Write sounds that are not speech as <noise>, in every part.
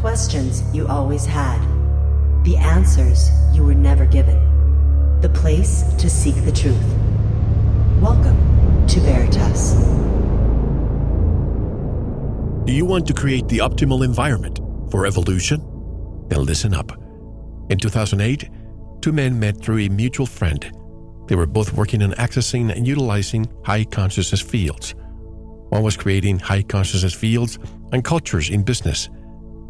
Questions you always had. The answers you were never given. The place to seek the truth. Welcome to Veritas. Do you want to create the optimal environment for evolution? Then listen up. In 2008, two men met through a mutual friend. They were both working on accessing and utilizing high consciousness fields. One was creating high consciousness fields and cultures in business.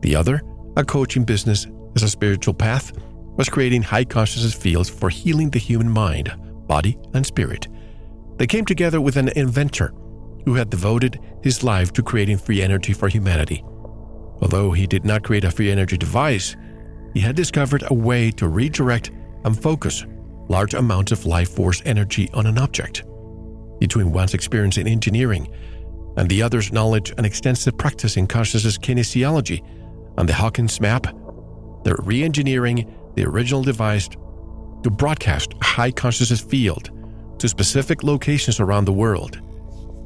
The other, a coaching business as a spiritual path, was creating high consciousness fields for healing the human mind, body, and spirit. They came together with an inventor who had devoted his life to creating free energy for humanity. Although he did not create a free energy device, he had discovered a way to redirect and focus large amounts of life force energy on an object. Between one's experience in engineering and the other's knowledge and extensive practice in consciousness kinesiology and the Hawkins map, they're re engineering the original device to broadcast a high consciousness field to specific locations around the world.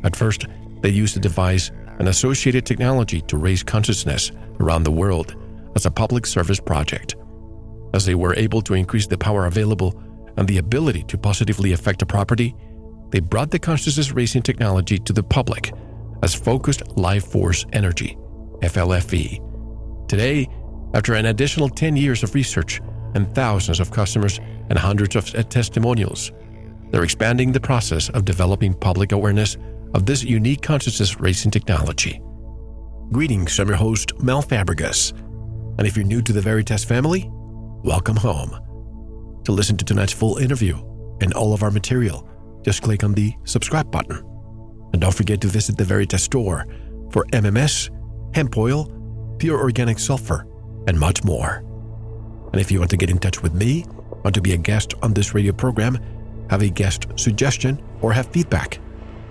At first, they used the device and associated technology to raise consciousness around the world as a public service project. As they were able to increase the power available and the ability to positively affect a property, they brought the consciousness raising technology to the public as focused life force energy, FLFE. Today, after an additional 10 years of research and thousands of customers and hundreds of testimonials, they're expanding the process of developing public awareness of this unique consciousness raising technology. Greetings, I'm your host, Mel Fabregas. And if you're new to the Veritas family, welcome home. To listen to tonight's full interview and all of our material, just click on the subscribe button. And don't forget to visit the Veritas store for MMS, hemp oil, pure organic sulfur, and much more. And if you want to get in touch with me, want to be a guest on this radio program, have a guest suggestion, or have feedback,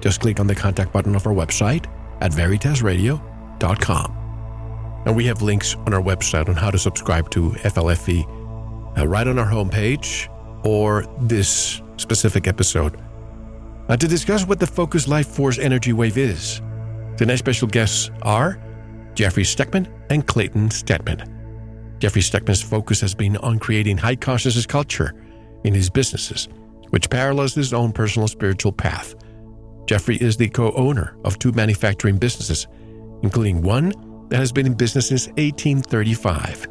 just click on the contact button of our website at veritasradio.com. And we have links on our website on how to subscribe to FLFE uh, right on our homepage or this specific episode. Uh, to discuss what the Focus Life Force Energy Wave is, tonight's special guests are Jeffrey Stegman and Clayten Stedmann. Jeffrey Stegman's focus has been on creating high consciousness culture in his businesses, which parallels his own personal spiritual path. Jeffrey is the co owner of two manufacturing businesses, including one that has been in business since 1835.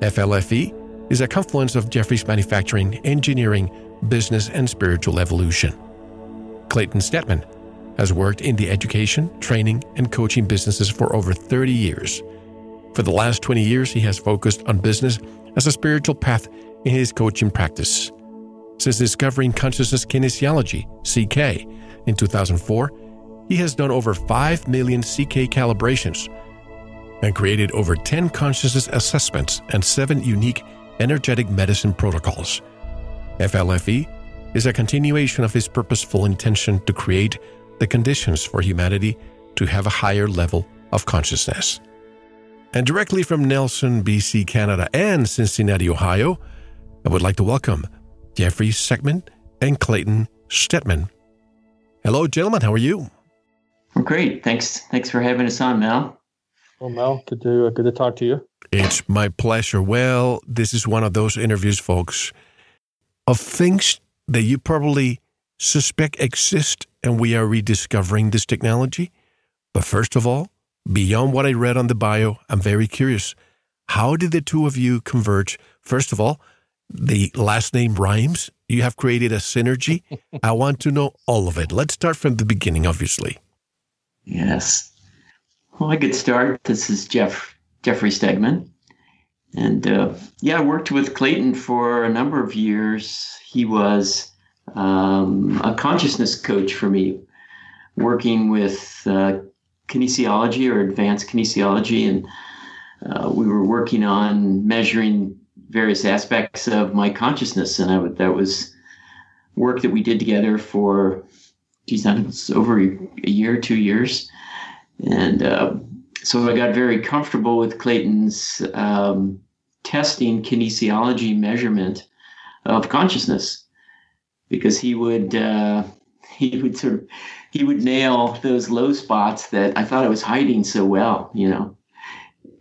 FLFE is a confluence of Jeffrey's manufacturing, engineering, business, and spiritual evolution. Clayten Stedmann has worked in the education, training, and coaching businesses for over 30 years. For the last 20 years, he has focused on business as a spiritual path in his coaching practice. Since discovering consciousness kinesiology, CK, in 2004, he has done over 5 million CK calibrations and created over 10 consciousness assessments and 7 unique energetic medicine protocols. FLFE is a continuation of his purposeful intention to create the conditions for humanity to have a higher level of consciousness. And directly from Nelson, BC, Canada, and Cincinnati, Ohio, I would like to welcome Jeffrey Stegman and Clayten Stedmann. Hello, gentlemen. How are you? I'm great. Thanks. Thanks for having us on, Mel. Well, Mel, good to uh, good to talk to you. It's my pleasure. Well, this is one of those interviews, folks, of things that you probably suspect exist, and we are rediscovering this technology. But first of all, beyond what I read on the bio, I'm very curious. How did the two of you converge? First of all, the last name rhymes. You have created a synergy. <laughs> I want to know all of it. Let's start from the beginning, obviously. Yes. Well, I could start. This is Jeff Jeffrey Stegman, and uh, yeah, I worked with Clayten for a number of years. He was um, a consciousness coach for me, working with uh, kinesiology or advanced kinesiology, and uh, we were working on measuring various aspects of my consciousness, and I that was work that we did together for, geez, that was over a year, two years. And uh, so I got very comfortable with Clayten's um, testing kinesiology measurement of consciousness because he would uh, <laughs> he would sort of he would nail those low spots that I thought I was hiding so well, you know,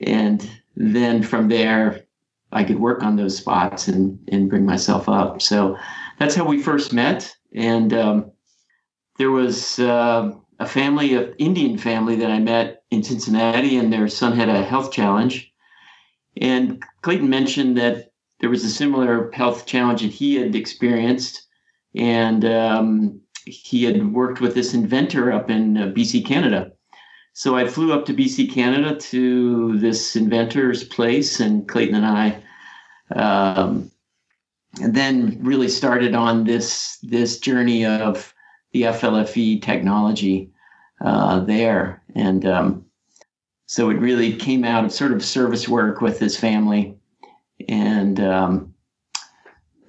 and then from there, I could work on those spots and, and bring myself up. So that's how we first met. And um, there was uh, a family, of Indian family that I met in Cincinnati, and their son had a health challenge. And Clayten mentioned that there was a similar health challenge that he had experienced. And um, he had worked with this inventor up in uh, BC, Canada. So I flew up to BC, Canada to this inventor's place, and Clayten and I, um, and then really started on this this journey of the FLFE technology uh, there, and um, so it really came out of sort of service work with his family, and um,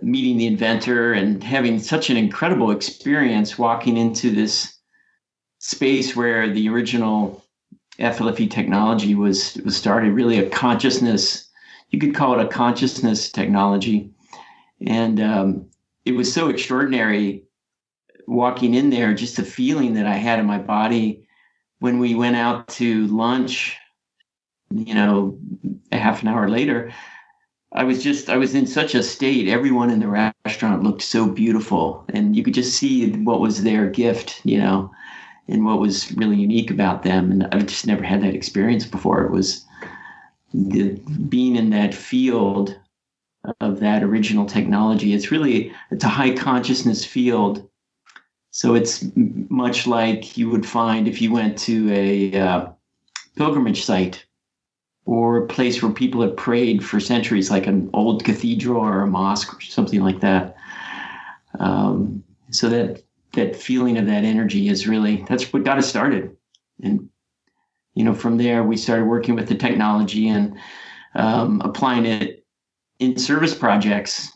meeting the inventor and having such an incredible experience walking into this space where the original FLFE technology was was started. Really, a consciousness. You could call it a consciousness technology, and um, it was so extraordinary walking in there. Just the feeling that I had in my body when we went out to lunch. You know, a half an hour later, I was just I was in such a state. Everyone in the restaurant looked so beautiful, and you could just see what was their gift. You know and what was really unique about them. And I've just never had that experience before. It was the, being in that field of that original technology. It's really it's a high consciousness field. So it's much like you would find if you went to a uh, pilgrimage site or a place where people have prayed for centuries, like an old cathedral or a mosque or something like that. Um, so that that feeling of that energy is really that's what got us started and you know from there we started working with the technology and um, applying it in service projects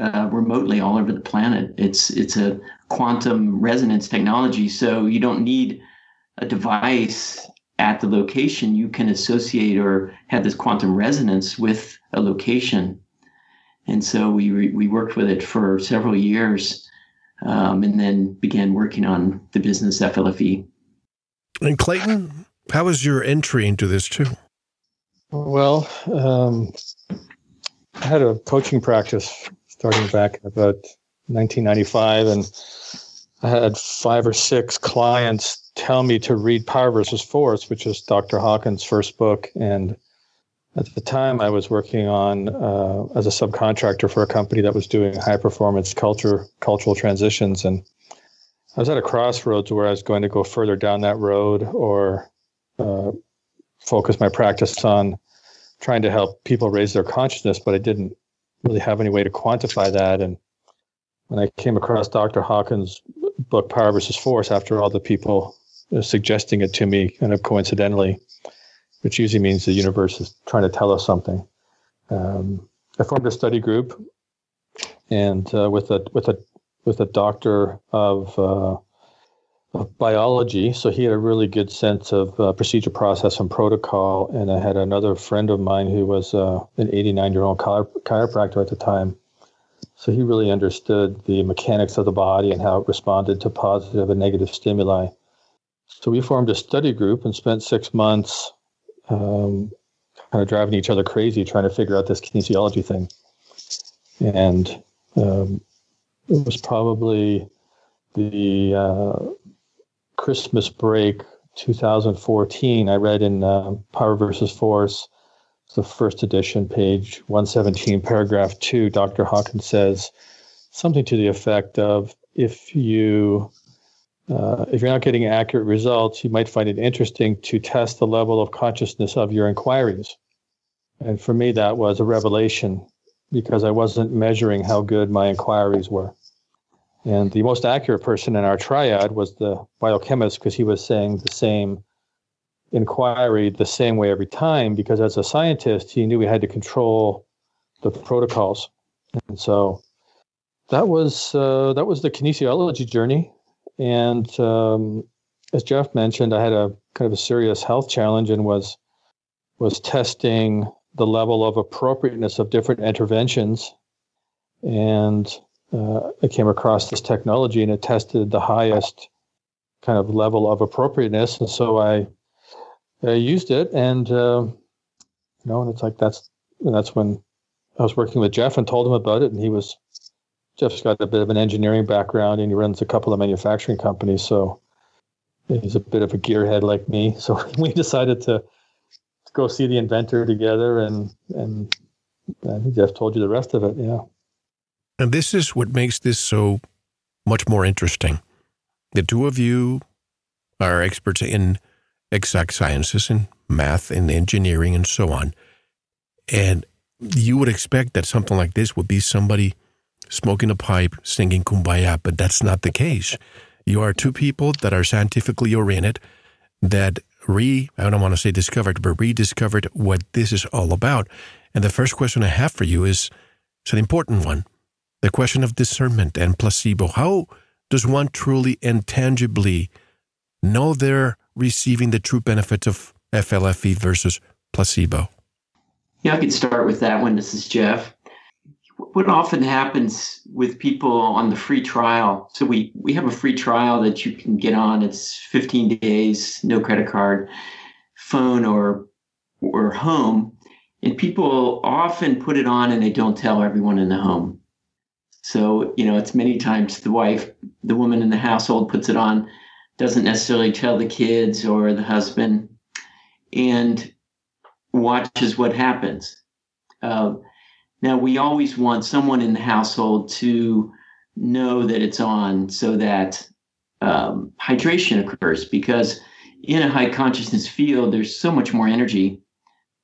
uh, remotely all over the planet it's it's a quantum resonance technology so you don't need a device at the location you can associate or have this quantum resonance with a location and so we we worked with it for several years um, and then began working on the business FLFE. And Clayten, how was your entry into this too? Well, um, I had a coaching practice starting back about 1995, and I had five or six clients tell me to read Power versus Force, which is Dr. Hawkins' first book, and at the time, I was working on uh, as a subcontractor for a company that was doing high performance culture cultural transitions, and I was at a crossroads where I was going to go further down that road or uh, focus my practice on trying to help people raise their consciousness, but I didn't really have any way to quantify that. And when I came across Dr. Hawkins' book Power versus Force, after all the people uh, suggesting it to me, kind of coincidentally which usually means the universe is trying to tell us something. Um, I formed a study group, and uh, with a with a with a doctor of, uh, of biology, so he had a really good sense of uh, procedure, process, and protocol. And I had another friend of mine who was uh, an 89 year old chiropractor at the time. So he really understood the mechanics of the body and how it responded to positive and negative stimuli. So we formed a study group and spent six months um, kind of driving each other crazy trying to figure out this kinesiology thing. And um, it was probably the uh, Christmas break 2014. I read in uh, Power versus Force, the first edition, page 117, paragraph two. Dr. Hawkins says something to the effect of if you uh, if you're not getting accurate results, you might find it interesting to test the level of consciousness of your inquiries. And for me, that was a revelation because I wasn't measuring how good my inquiries were. And the most accurate person in our triad was the biochemist because he was saying the same inquiry the same way every time because as a scientist, he knew he had to control the protocols. And so that was uh, that was the kinesiology journey. And um, as Jeff mentioned, I had a kind of a serious health challenge and was was testing the level of appropriateness of different interventions. And uh, I came across this technology and it tested the highest kind of level of appropriateness. And so I, I used it and uh, You know, and it's like that's and that's when I was working with Jeff and told him about it, and he was Jeff's got a bit of an engineering background and he runs a couple of manufacturing companies, so he's a bit of a gearhead like me. <laughs> So <laughs> we decided to, to go see the inventor together, and and I think Jeff told you the rest of it. Yeah. And this is what makes this so much more interesting. The two of you are experts in exact sciences and math and engineering and so on. And you would expect that something like this would be somebody smoking a pipe, singing kumbaya, but that's not the case. You are two people that are scientifically oriented that re, I don't want to say discovered, but rediscovered what this is all about. And the first question I have for you is it's an important one. The question of discernment and placebo. How does one truly and tangibly know they're receiving the true benefits of FLFE versus placebo? Yeah, I could start with that one. This is Jeff. What often happens with people on the free trial, so we, we have a free trial that you can get on. It's 15 days, no credit card, phone or or home. And people often put it on and they don't tell everyone in the home. So, you know, it's many times the wife, the woman in the household puts it on, doesn't necessarily tell the kids or the husband. And watches what happens. Uh, now, we always want someone in the household to know that it's on so that um, hydration occurs because in a high consciousness field, there's so much more energy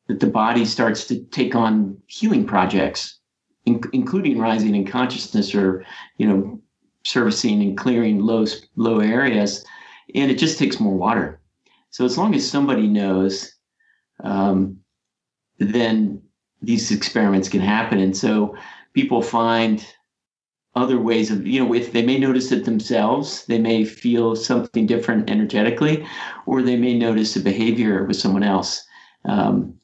that the body starts to take on healing projects, in- including rising in consciousness or, you know, servicing and clearing low, low areas. And it just takes more water. So as long as somebody knows um, then these experiments can happen. And so people find other ways of, you know, if they may notice it themselves, they may feel something different energetically, or they may notice a behavior with someone else. Um,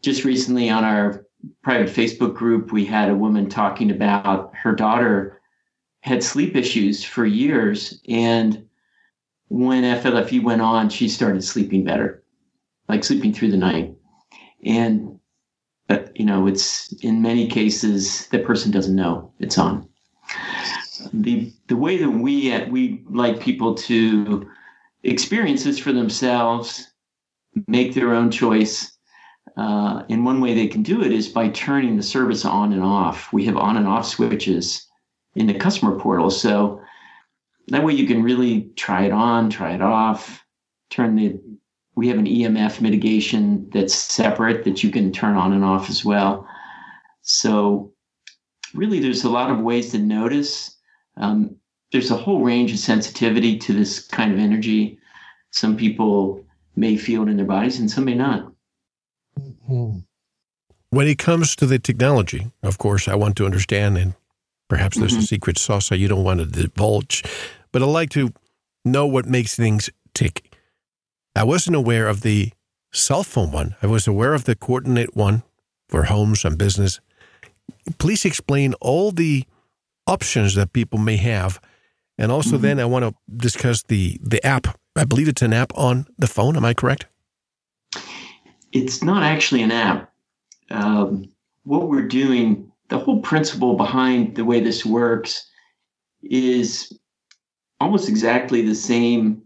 just recently on our private Facebook group, we had a woman talking about her daughter had sleep issues for years. And when FLFE went on, she started sleeping better, like sleeping through the night. And uh, you know it's in many cases the person doesn't know it's on. The the way that we uh, we like people to experience this for themselves make their own choice uh, and one way they can do it is by turning the service on and off. We have on and off switches in the customer portal so that way you can really try it on try it off turn the we have an EMF mitigation that's separate that you can turn on and off as well. So, really, there's a lot of ways to notice. Um, there's a whole range of sensitivity to this kind of energy. Some people may feel it in their bodies and some may not. Mm-hmm. When it comes to the technology, of course, I want to understand, and perhaps there's mm-hmm. a secret sauce that you don't want to divulge, but I like to know what makes things tick. I wasn't aware of the cell phone one. I was aware of the coordinate one for homes and business. Please explain all the options that people may have. And also, mm-hmm. then I want to discuss the, the app. I believe it's an app on the phone. Am I correct? It's not actually an app. Um, what we're doing, the whole principle behind the way this works is almost exactly the same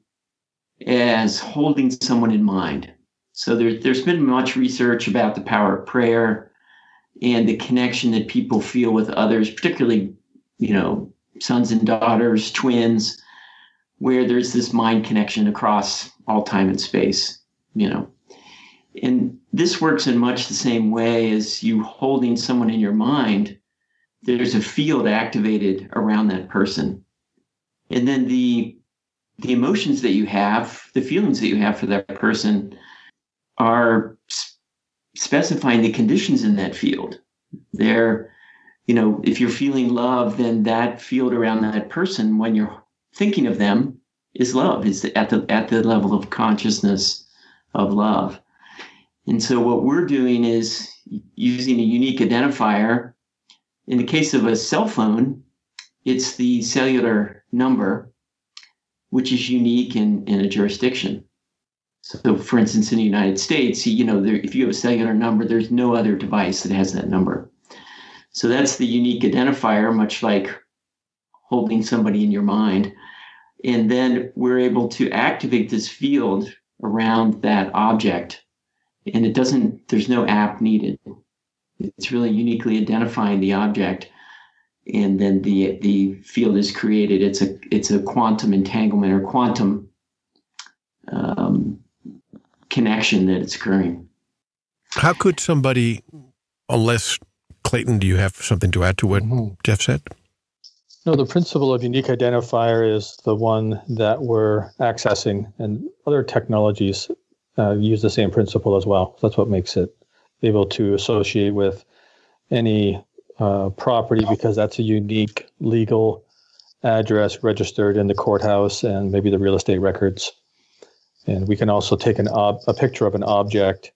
as holding someone in mind. So there, there's been much research about the power of prayer and the connection that people feel with others, particularly, you know, sons and daughters, twins, where there's this mind connection across all time and space, you know. And this works in much the same way as you holding someone in your mind. There's a field activated around that person. And then the the emotions that you have, the feelings that you have for that person are specifying the conditions in that field. They're, you know, if you're feeling love, then that field around that person, when you're thinking of them, is love, is at the at the level of consciousness of love. And so what we're doing is using a unique identifier. In the case of a cell phone, it's the cellular number which is unique in, in a jurisdiction. So, for instance, in the United States, you know, there, if you have a cellular number, there's no other device that has that number. So that's the unique identifier, much like holding somebody in your mind. And then we're able to activate this field around that object. And it doesn't, there's no app needed. It's really uniquely identifying the object. And then the the field is created. It's a it's a quantum entanglement or quantum um, connection that it's occurring. How could somebody, unless Clayten, do you have something to add to what mm-hmm. Jeff said? No, the principle of unique identifier is the one that we're accessing, and other technologies uh, use the same principle as well. That's what makes it able to associate with any uh, property because that's a unique legal address registered in the courthouse and maybe the real estate records. And we can also take an ob- a picture of an object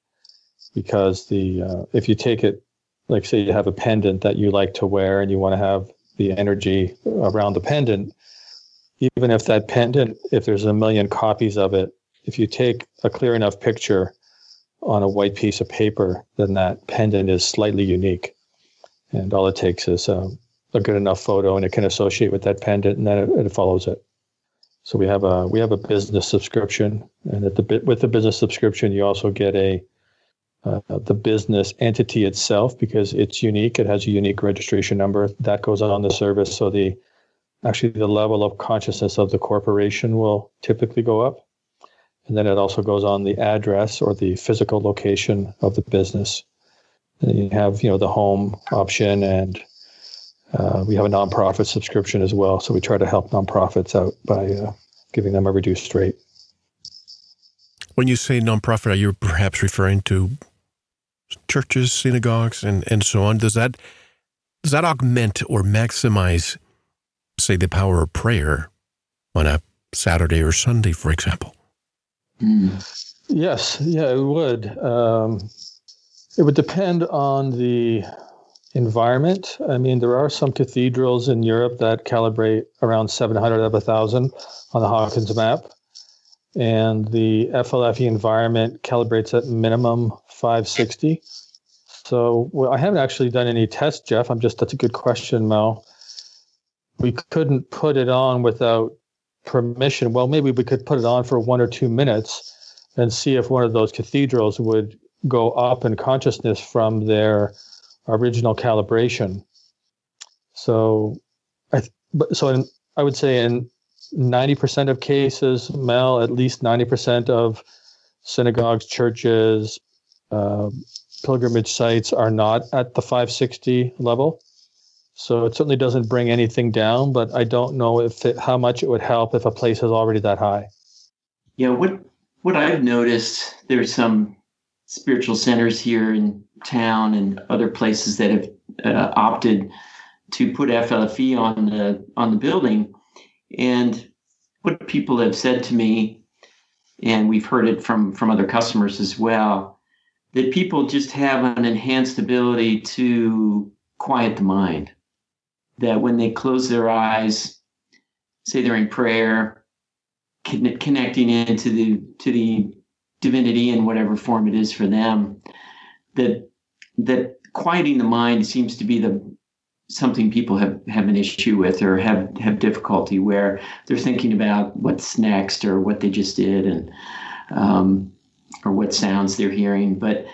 because the uh, if you take it, like say you have a pendant that you like to wear and you want to have the energy around the pendant, even if that pendant, if there's a million copies of it, if you take a clear enough picture on a white piece of paper, then that pendant is slightly unique. And all it takes is um, a good enough photo and it can associate with that pendant and then it, it follows it. So we have a we have a business subscription, and at the with the business subscription, you also get a uh, the business entity itself because it's unique. It has a unique registration number that goes on the service. So the actually the level of consciousness of the corporation will typically go up, and then it also goes on the address or the physical location of the business. And you have you know the home option and uh, we have a nonprofit subscription as well, so we try to help nonprofits out by uh, giving them a reduced rate. When you say nonprofit, are you perhaps referring to churches, synagogues, and, and so on? Does that does that augment or maximize, say, the power of prayer on a Saturday or Sunday, for example? Mm. Yes, yeah, it would. Um, it would depend on the environment. I mean, there are some cathedrals in Europe that calibrate around 700 of 1,000 on the Hawkins map. And the FLFE environment calibrates at minimum 560. So well, I haven't actually done any tests, Jeff. I'm just, that's a good question, Mel. We couldn't put it on without permission. Well, maybe we could put it on for one or two minutes and see if one of those cathedrals would go up in consciousness from their original calibration. So, I but so in, I would say in ninety percent of cases, Mel, at least ninety percent of synagogues, churches, uh, pilgrimage sites are not at the 560 level. So it certainly doesn't bring anything down, but I don't know if it, how much it would help if a place is already that high. Yeah, what what I've noticed, there's some spiritual centers here in town and other places that have uh, opted to put FLFE on the on the building. And what people have said to me, and we've heard it from from other customers as well, that people just have an enhanced ability to quiet the mind. That when they close their eyes, say they're in prayer, connecting into the to the divinity in whatever form it is for them that that quieting the mind seems to be the something people have, have an issue with or have, have difficulty where they're thinking about what's next or what they just did and um, or what sounds they're hearing. But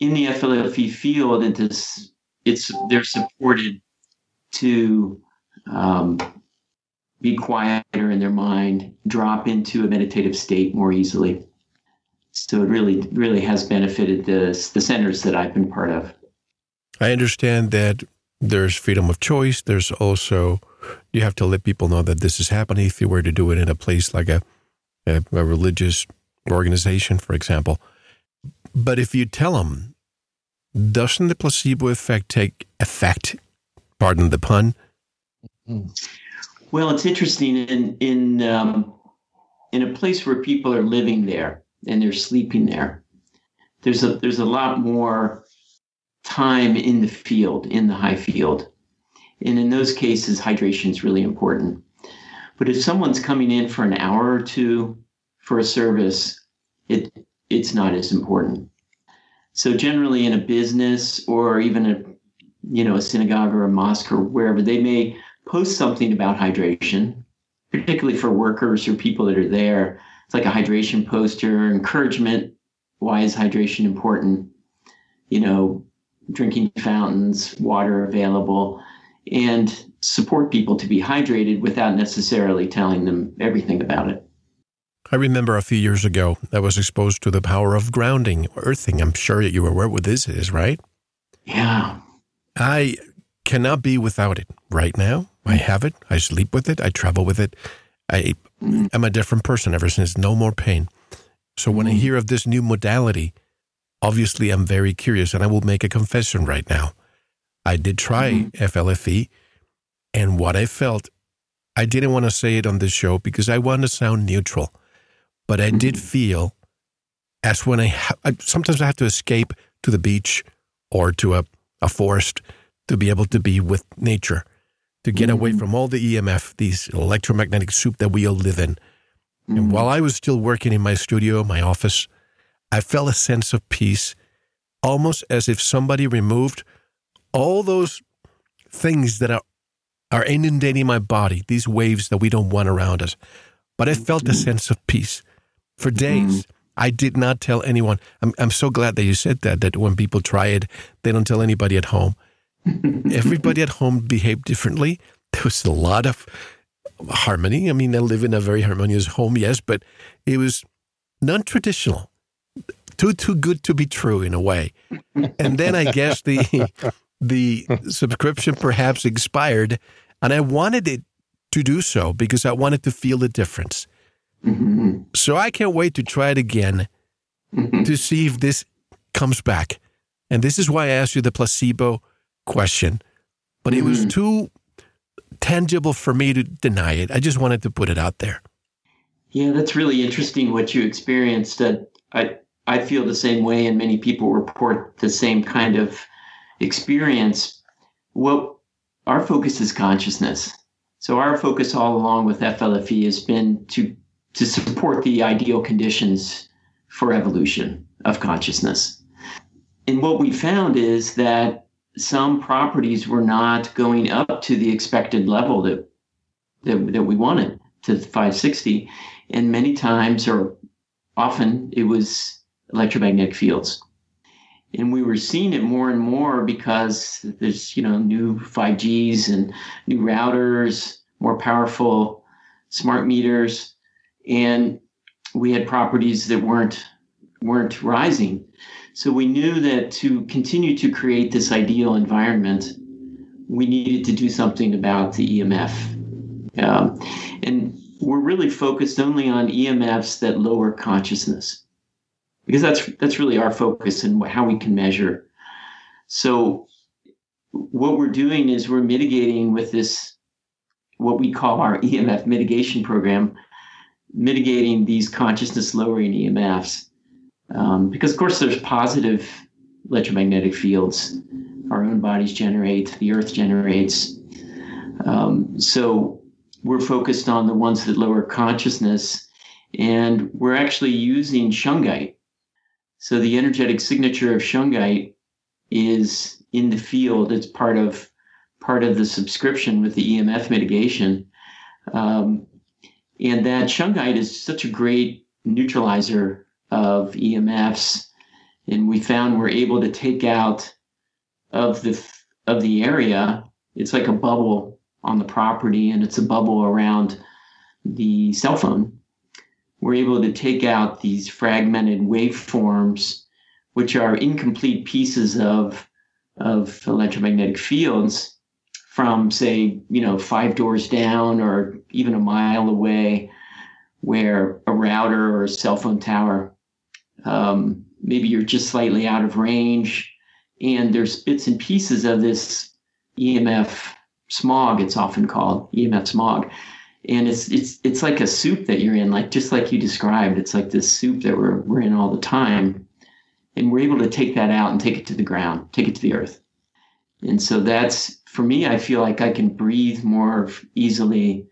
in the FLFE field it is, it's they're supported to um, be quieter in their mind drop into a meditative state more easily so it really really has benefited the the centers that I've been part of. I understand that there's freedom of choice. There's also you have to let people know that this is happening. If you were to do it in a place like a a, a religious organization, for example, but if you tell them, doesn't the placebo effect take effect? Pardon the pun. Well, it's interesting in in um, in a place where people are living there and they're sleeping there. There's a there's a lot more time in the field, in the high field. And in those cases, hydration is really important. But if someone's coming in for an hour or two for a service it it's not as important. So generally in a business or even a you know a synagogue or a mosque or wherever they may post something about hydration, particularly for workers or people that are there. It's like a hydration poster, encouragement. Why is hydration important? You know, drinking fountains, water available, and support people to be hydrated without necessarily telling them everything about it. I remember a few years ago I was exposed to the power of grounding, earthing. I'm sure that you are aware what this is, right? Yeah. I cannot be without it right now. I have it. I sleep with it. I travel with it. I am a different person ever since. No more pain. So when I mm. hear of this new modality, obviously I'm very curious, and I will make a confession right now. I did try mm-hmm. FLFE, and what I felt, I didn't want to say it on this show because I want to sound neutral, but I mm-hmm. did feel as when I, ha- I sometimes I have to escape to the beach or to a, a forest to be able to be with nature to get mm-hmm. away from all the EMF, these electromagnetic soup that we all live in. Mm-hmm. And while I was still working in my studio, my office, I felt a sense of peace, almost as if somebody removed all those things that are, are inundating my body, these waves that we don't want around us. But I felt a mm-hmm. sense of peace. For days, mm-hmm. I did not tell anyone. I'm, I'm so glad that you said that, that when people try it, they don't tell anybody at home. <laughs> Everybody at home behaved differently. There was a lot of harmony. I mean, I live in a very harmonious home, yes, but it was non traditional. Too too good to be true in a way. And then I guess the <laughs> the subscription perhaps expired and I wanted it to do so because I wanted to feel the difference. Mm-hmm. So I can't wait to try it again mm-hmm. to see if this comes back. And this is why I asked you the placebo question, but mm. it was mm. too tangible for me to deny it. I just wanted to put it out there. Yeah, that's really interesting what you experienced. Uh, I I feel the same way, and many people report the same kind of experience. Well, our focus is consciousness. So our focus all along with FLFE has been to to support the ideal conditions for evolution of consciousness. And what we found is that some properties were not going up to the expected level that that, that we wanted to 560 and many times or often it was electromagnetic fields. And we were seeing it more and more because there's you know new 5gs and new routers more powerful smart meters. And we had properties that weren't weren't rising so we knew that to continue to create this ideal environment, we needed to do something about the EMF. Um, and we're really focused only on EMFs that lower consciousness, because that's that's really our focus and how we can measure. So what we're doing is we're mitigating with this what we call our EMF mitigation program, mitigating these consciousness lowering EMFs um, because, of course, there's positive electromagnetic fields our own bodies generate, the earth generates. Um, so we're focused on the ones that lower consciousness, and we're actually using shungite. So the energetic signature of shungite is in the field. It's part of part of the subscription with the EMF mitigation. Um, and that shungite is such a great neutralizer of EMFs, and we found we're able to take out of the of the area. It's like a bubble on the property, and it's a bubble around the cell phone. We're able to take out these fragmented waveforms, which are incomplete pieces of of electromagnetic fields from say you know five doors down or even a mile away where a router or a cell phone tower um, maybe you're just slightly out of range, and there's bits and pieces of this EMF smog. It's often called EMF smog, and it's it's it's like a soup that you're in, like just like you described. It's like this soup that we're we're in all the time, and we're able to take that out and take it to the ground, take it to the earth, and so that's for me. I feel like I can breathe more easily,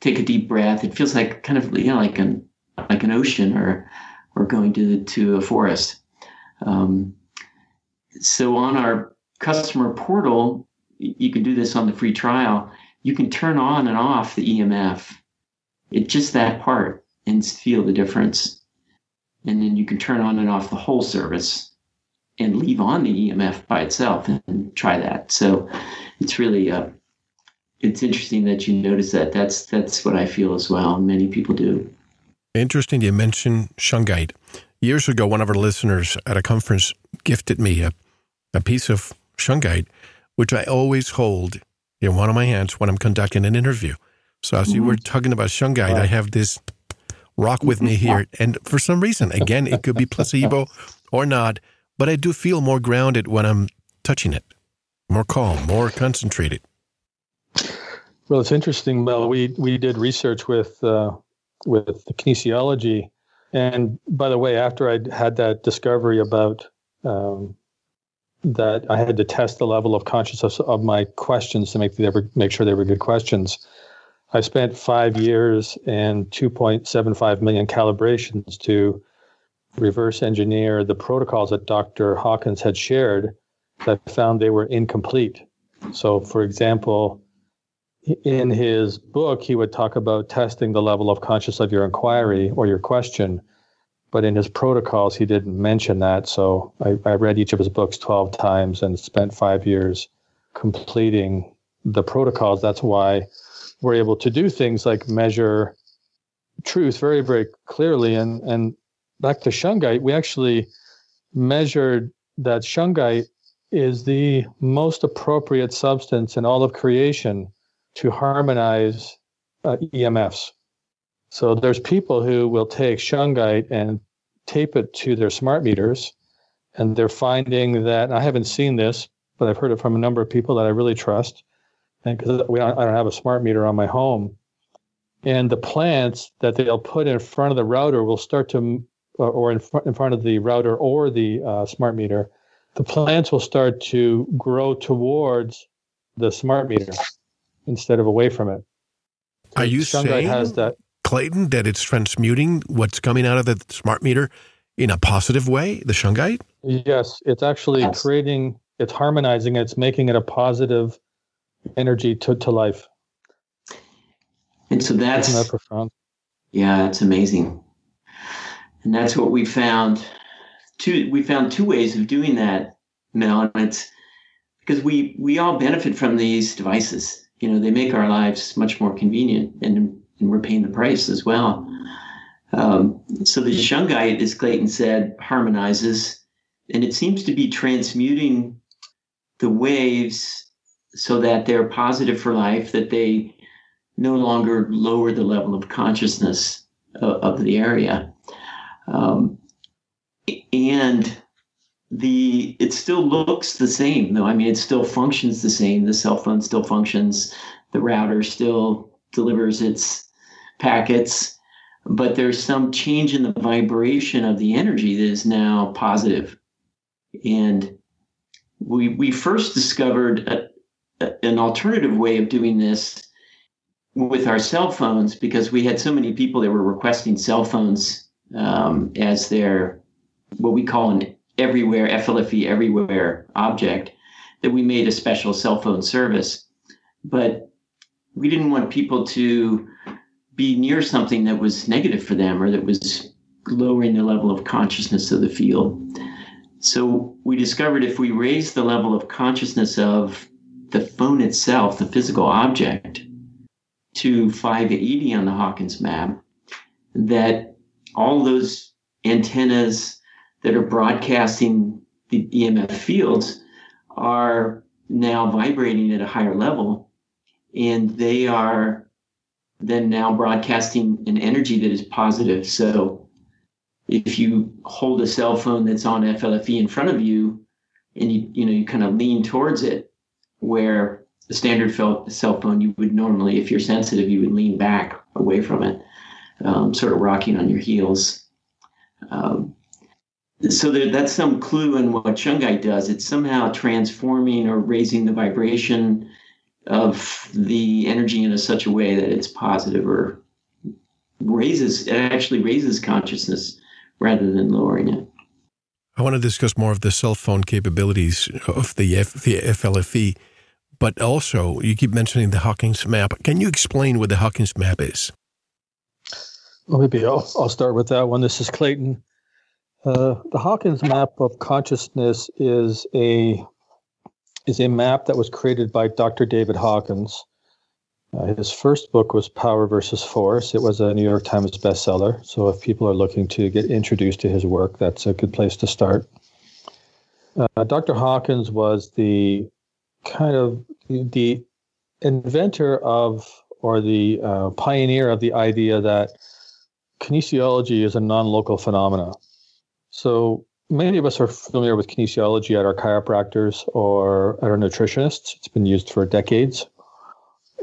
take a deep breath. It feels like kind of you know like an like an ocean or or going to to a forest. Um, so on our customer portal, you can do this on the free trial. You can turn on and off the EMF. It's just that part and feel the difference. And then you can turn on and off the whole service and leave on the EMF by itself and try that. So it's really uh, it's interesting that you notice that. That's that's what I feel as well. Many people do. Interesting. You mentioned shungite. Years ago, one of our listeners at a conference gifted me a, a piece of shungite, which I always hold in one of my hands when I'm conducting an interview. So as mm-hmm. you were talking about shungite. I have this rock with me here. <laughs> And for some reason, again, it could be placebo or not, but I do feel more grounded when I'm touching it, more calm, more concentrated. Well, it's interesting. Well, we we did research with uh, with the kinesiology, and by the way, after I had that discovery about um, that, I had to test the level of consciousness of my questions to make they were, make sure they were good questions. I spent five years and 2.75 million calibrations to reverse engineer the protocols that Dr. Hawkins had shared that found they were incomplete. So, for example, in his book, he would talk about testing the level of consciousness of your inquiry or your question. But in his protocols, he didn't mention that. So I, I read each of his books 12 times and spent five years completing the protocols. That's why we're able to do things like measure truth very, very clearly. And, and back to shungite, we actually measured that shungite is the most appropriate substance in all of creation to harmonize uh, EMFs. So there's people who will take shungite and tape it to their smart meters, and they're finding that I haven't seen this, but I've heard it from a number of people that I really trust, and because I don't have a smart meter on my home, and the plants that they'll put in front of the router will start to, or in, fr- in front of the router or the uh, smart meter, the plants will start to grow towards the smart meter instead of away from it. So Are you saying, has that, Clayten, that it's transmuting what's coming out of the smart meter in a positive way, the shungite? Yes, it's actually yes. creating, it's harmonizing, it's making it a positive energy to, to life. And so that's Isn't that profound. Yeah, it's amazing. And that's what we found. Two we found two ways of doing that, Mel, and it's because we we all benefit from these devices you know, they make our lives much more convenient and, and we're paying the price as well. Um, so the shungite, as Clayten said, harmonizes and it seems to be transmuting the waves so that they're positive for life, that they no longer lower the level of consciousness of, of the area. Um, and the it still looks the same though. I mean it still functions the same. The cell phone still functions. The router still delivers its packets. But there's some change in the vibration of the energy that is now positive. And we we first discovered a, a, an alternative way of doing this with our cell phones because we had so many people that were requesting cell phones um, as their what we call an everywhere, FLFE everywhere object, that we made a special cell phone service. But we didn't want people to be near something that was negative for them or that was lowering the level of consciousness of the field. So we discovered if we raise the level of consciousness of the phone itself, the physical object, to 580 on the Hawkins map, that all those antennas, that are broadcasting the EMF fields are now vibrating at a higher level. And they are then now broadcasting an energy that is positive. So if you hold a cell phone that's on FLFE in front of you and you, you know, you kind of lean towards it, where a standard cell phone, you would normally, if you're sensitive, you would lean back away from it, um, sort of rocking on your heels. Um, so there, that's some clue in what shungite does. It's somehow transforming or raising the vibration of the energy in a such a way that it's positive or raises it actually raises consciousness rather than lowering it. I want to discuss more of the cell phone capabilities of the, F, the FLFE, but also you keep mentioning the Hawkins map. Can you explain what the Hawkins map is? Well, maybe I'll, I'll start with that one. This is Clayten. Uh, the Hawkins map of consciousness is a is a map that was created by Dr. David Hawkins. Uh, his first book was Power versus Force. It was a New York Times bestseller. So if people are looking to get introduced to his work, that's a good place to start. Uh, Dr. Hawkins was the kind of the inventor of or the uh, pioneer of the idea that kinesiology is a non-local phenomena. So many of us are familiar with kinesiology at our chiropractors or at our nutritionists. It's been used for decades.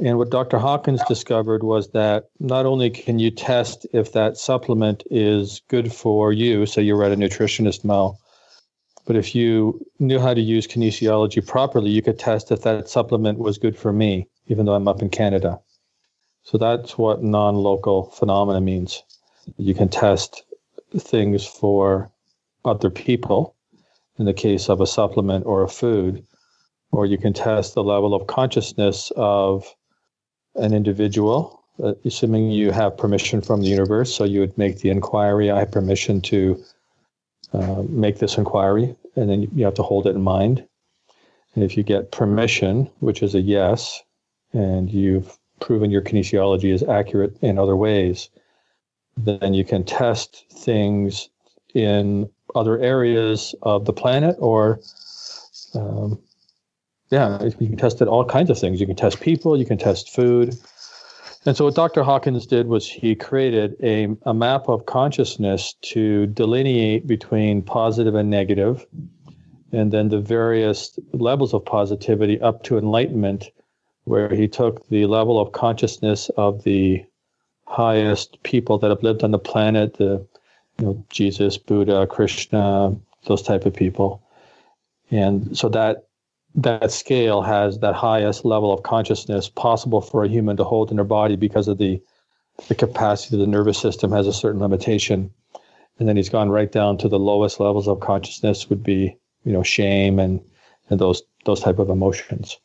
And what Dr. Hawkins discovered was that not only can you test if that supplement is good for you, so you're at a nutritionist, Mel, but if you knew how to use kinesiology properly, you could test if that supplement was good for me, even though I'm up in Canada. So that's what non local phenomena means. You can test things for other people in the case of a supplement or a food, or you can test the level of consciousness of an individual, uh, assuming you have permission from the universe. So you would make the inquiry. I have permission to uh, make this inquiry, and then you have to hold it in mind. And if you get permission, which is a yes, and you've proven your kinesiology is accurate in other ways, then you can test things in other areas of the planet or um, yeah, you can test it all kinds of things. You can test people, you can test food. And so what Dr. Hawkins did was he created a, a map of consciousness to delineate between positive and negative, and then the various levels of positivity up to enlightenment, where he took the level of consciousness of the highest people that have lived on the planet, the know, Jesus, Buddha, Krishna, those type of people. And so that that scale has that highest level of consciousness possible for a human to hold in their body because of the the capacity of the nervous system has a certain limitation. And then he's gone right down to the lowest levels of consciousness would be, you know, shame and and those those type of emotions.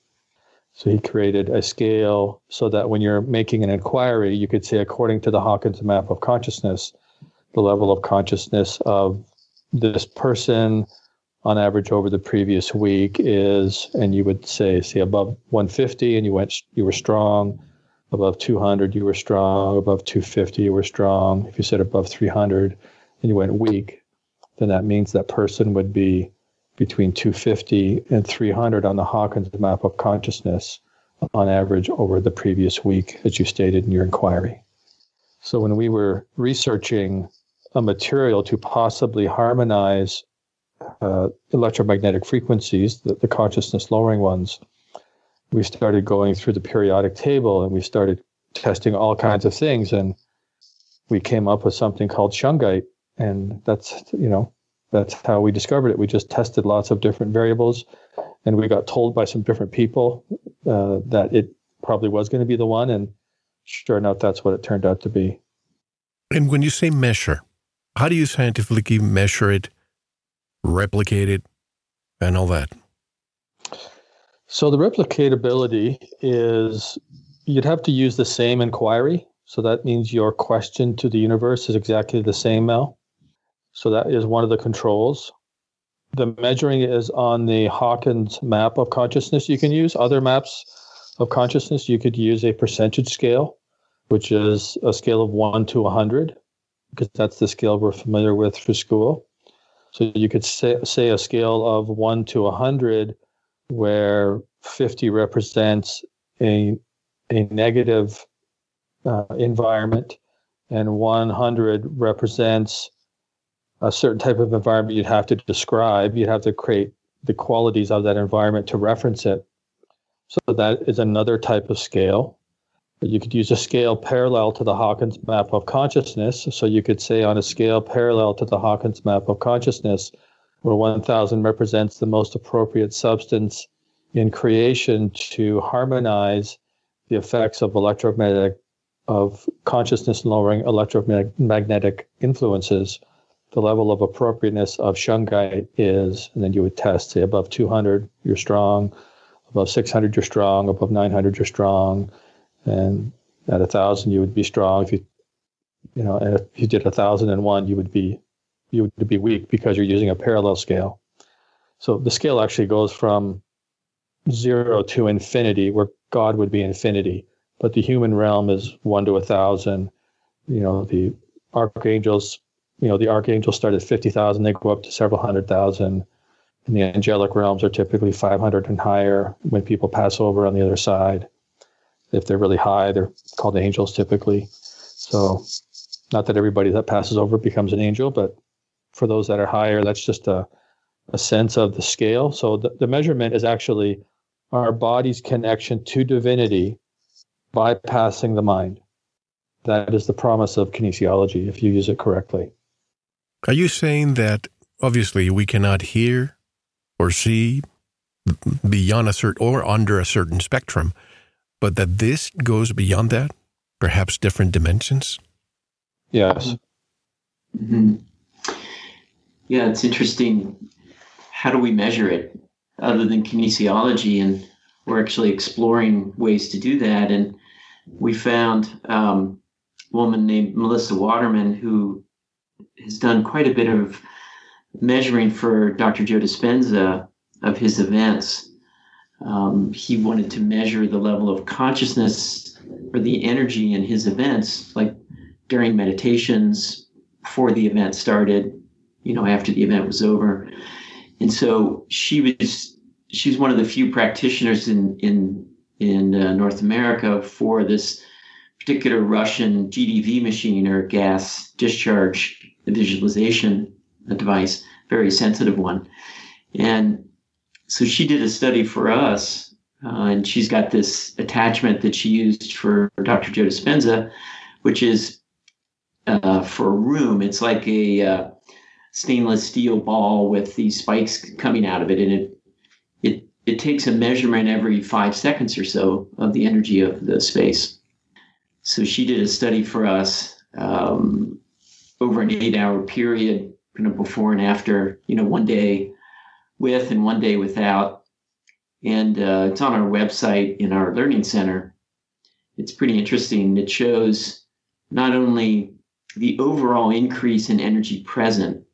So he created a scale so that when you're making an inquiry, you could say, according to the Hawkins map of consciousness, the level of consciousness of this person on average over the previous week is, and you would say, see, above 150, and you went, you were strong. Above 200, you were strong. Above 250, you were strong. If you said above 300, and you went weak, then that means that person would be between 250 and 300 on the Hawkins map of consciousness on average over the previous week, as you stated in your inquiry. So when we were researching a material to possibly harmonize uh, electromagnetic frequencies, the, the consciousness lowering ones, we started going through the periodic table and we started testing all kinds of things. And we came up with something called shungite. And that's, you know, that's how we discovered it. We just tested lots of different variables, and we got told by some different people uh, that it probably was going to be the one. And sure enough, that's what it turned out to be. And when you say measure, how do you scientifically measure it, replicate it, and all that? So the replicatability is you'd have to use the same inquiry. So that means your question to the universe is exactly the same, Mel. So that is one of the controls. The measuring is on the Hawkins map of consciousness you can use. Other maps of consciousness, you could use a percentage scale, which is a scale of 1 to 100, because that's the scale we're familiar with for school. So you could say, say a scale of 1 to 100, where 50 represents a, a negative uh, environment and 100 represents a certain type of environment you'd have to describe. You'd have to create the qualities of that environment to reference it. So that is another type of scale. You could use a scale parallel to the Hawkins map of consciousness. So you could say on a scale parallel to the Hawkins map of consciousness, where 1000 represents the most appropriate substance in creation to harmonize the effects of electromagnetic of consciousness lowering electromagnetic influences. The level of appropriateness of shungite is, and then you would test, say, above 200, you're strong, above 600, you're strong, above 900, you're strong, and at a 1,000, you would be strong. If you, you know, if you did a 1,001, you would be, you would be weak because you're using a parallel scale. So the scale actually goes from zero to infinity, where God would be infinity, but the human realm is one to a thousand. You know, the archangels, you know, the archangels start at 50,000, they go up to several hundred thousand. And the angelic realms are typically 500 and higher when people pass over on the other side. If they're really high, they're called angels typically. So, not that everybody that passes over becomes an angel, but for those that are higher, that's just a, a sense of the scale. So, the, the measurement is actually our body's connection to divinity bypassing the mind. That is the promise of kinesiology if you use it correctly. Are you saying that obviously we cannot hear or see beyond a certain or under a certain spectrum, but that this goes beyond that, perhaps different dimensions? Yes. Mm-hmm. Yeah, it's interesting. How do we measure it other than kinesiology? And we're actually exploring ways to do that. And we found um, a woman named Melissa Waterman who has done quite a bit of measuring for Dr. Joe Dispenza of his events. Um, he wanted to measure the level of consciousness or the energy in his events, like during meditations, before the event started, you know, after the event was over. And so she was she's one of the few practitioners in in in uh, North America for this particular Russian GDV machine or gas discharge visualization device, very sensitive one. And so she did a study for us, uh, and she's got this attachment that she used for Dr. Joe Dispenza, which is uh, for a room. It's like a uh, stainless steel ball with these spikes coming out of it, and it it it takes a measurement every five seconds or so of the energy of the space. So she did a study for us um, over an eight-hour period, kind of before and after. You know, one day with and one day without, and uh, it's on our website in our learning center. It's pretty interesting. It shows not only the overall increase in energy present,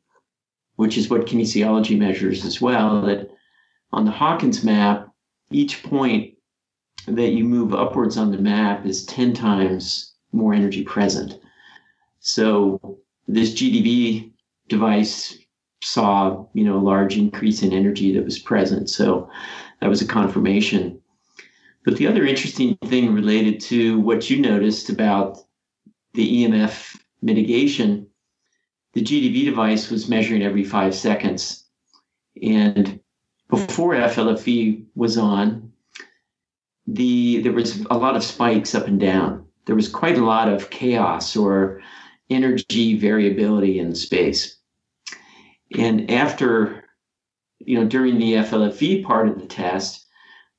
which is what kinesiology measures as well, that on the Hawkins map, each point that you move upwards on the map is 10 times more energy present. So this GDV device saw, you know, a large increase in energy that was present. So that was a confirmation. But the other interesting thing related to what you noticed about the EMF mitigation, the GDV device was measuring every five seconds. And before FLFE was on, the there was a lot of spikes up and down. There was quite a lot of chaos or energy variability in space. And after, you know, during the FLFE part of the test,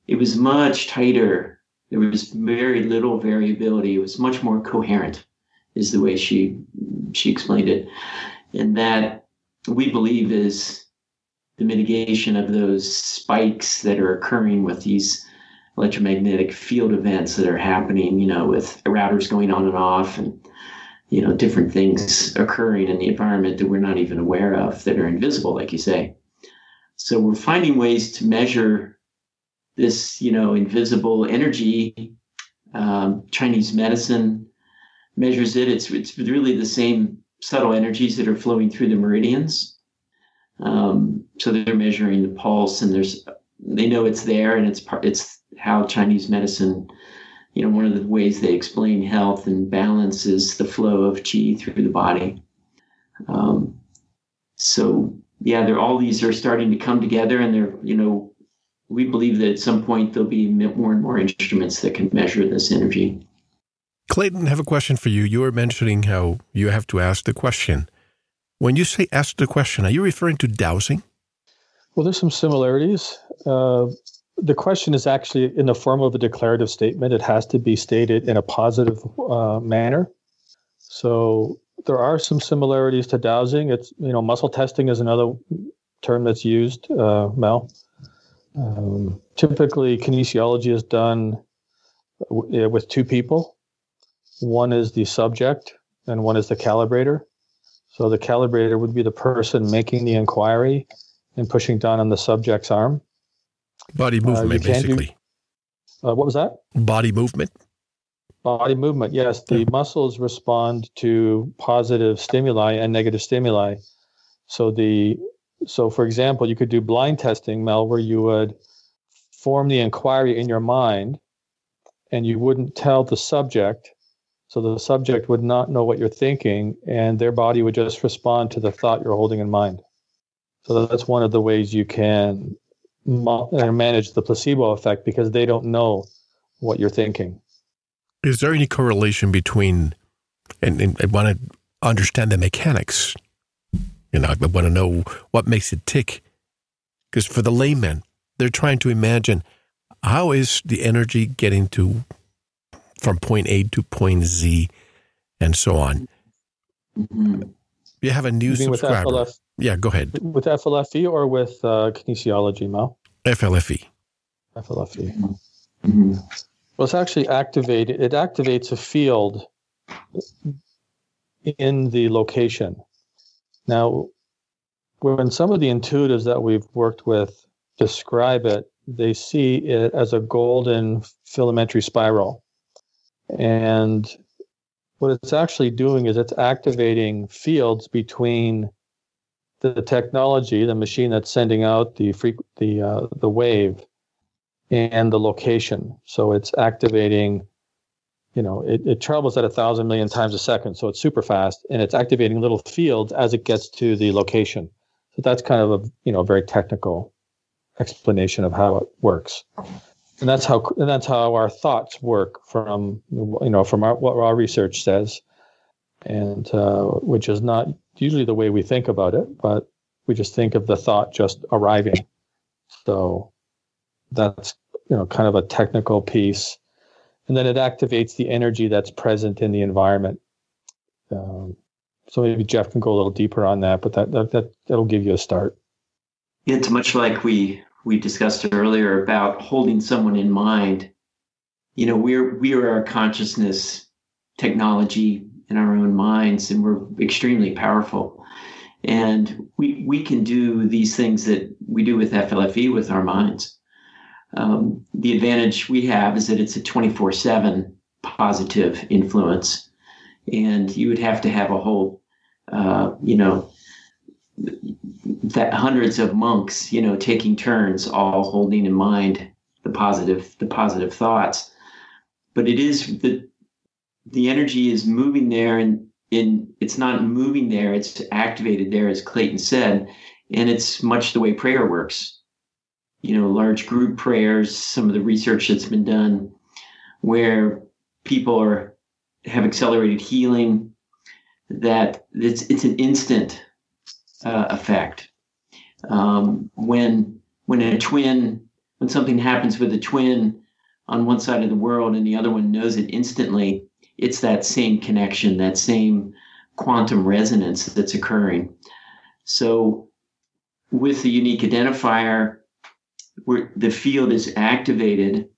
it was much tighter. There was very little variability. It was much more coherent, is the way she she explained it. And that we believe is the mitigation of those spikes that are occurring with these electromagnetic field events that are happening, you know, with routers going on and off and, you know, different things occurring in the environment that we're not even aware of that are invisible, like you say. So we're finding ways to measure this, you know, invisible energy. Um, Chinese medicine measures it. It's, it's really the same subtle energies that are flowing through the meridians um, so they're measuring the pulse, and there's they know it's there, and it's part it's how Chinese medicine, you know, one of the ways they explain health and balance is the flow of qi through the body. Um, so yeah, they're all these are starting to come together, and they're you know, we believe that at some point there'll be more and more instruments that can measure this energy. Clayten, I have a question for you. You were mentioning how you have to ask the question when you say ask the question, are you referring to dowsing? Well, there's some similarities. Uh, the question is actually in the form of a declarative statement. It has to be stated in a positive uh, manner. So there are some similarities to dowsing. It's you know muscle testing is another term that's used. Uh, Mel. Um, typically, kinesiology is done w- with two people. One is the subject, and one is the calibrator. So the calibrator would be the person making the inquiry and pushing down on the subject's arm. Body uh, movement, basically. Do, uh, what was that? Body movement. Body movement, yes. The yeah. muscles respond to positive stimuli and negative stimuli. So the so for example, you could do blind testing, Mel, where you would form the inquiry in your mind and you wouldn't tell the subject. So the subject would not know what you're thinking and their body would just respond to the thought you're holding in mind. So that's one of the ways you can manage the placebo effect because they don't know what you're thinking. Is there any correlation between, and, and I want to understand the mechanics, you know, I want to know what makes it tick. Because for the layman, they're trying to imagine how is the energy getting to from point A to point Z and so on. Mm-hmm. You have a new you subscriber. Yeah, go ahead. With FLFE or with uh, kinesiology, Mel? FLFE. FLFE. Mm-hmm. Well, it's actually activated. It activates a field in the location. Now, when some of the intuitives that we've worked with describe it, they see it as a golden filamentary spiral. And what it's actually doing is it's activating fields between the technology, the machine that's sending out the the uh, the wave, and the location. So it's activating, you know, it, it travels at a thousand million times a second, so it's super fast, and it's activating little fields as it gets to the location. So that's kind of a you know very technical explanation of how it works, and that's how and that's how our thoughts work from you know from our, what our research says, and uh, which is not usually the way we think about it, but we just think of the thought just arriving. So that's you know kind of a technical piece, and then it activates the energy that's present in the environment. Um, so maybe Jeff can go a little deeper on that, but that that, that that'll give you a start. It's much like we we discussed earlier about holding someone in mind. You know, we're we are our consciousness technology in our own minds, and we're extremely powerful. And we we can do these things that we do with FLFE with our minds. Um, the advantage we have is that it's a 24 7 positive influence. And you would have to have a whole, uh, you know, that hundreds of monks, you know, taking turns, all holding in mind the positive, the positive thoughts. But it is the the energy is moving there, and in it's not moving there; it's activated there, as Clayten said, and it's much the way prayer works you know, large group prayers, some of the research that's been done where people are have accelerated healing, that it's it's an instant uh, effect. Um, when when a twin, when something happens with a twin on one side of the world and the other one knows it instantly, it's that same connection, that same quantum resonance that's occurring. So, with the unique identifier, where the field is activated.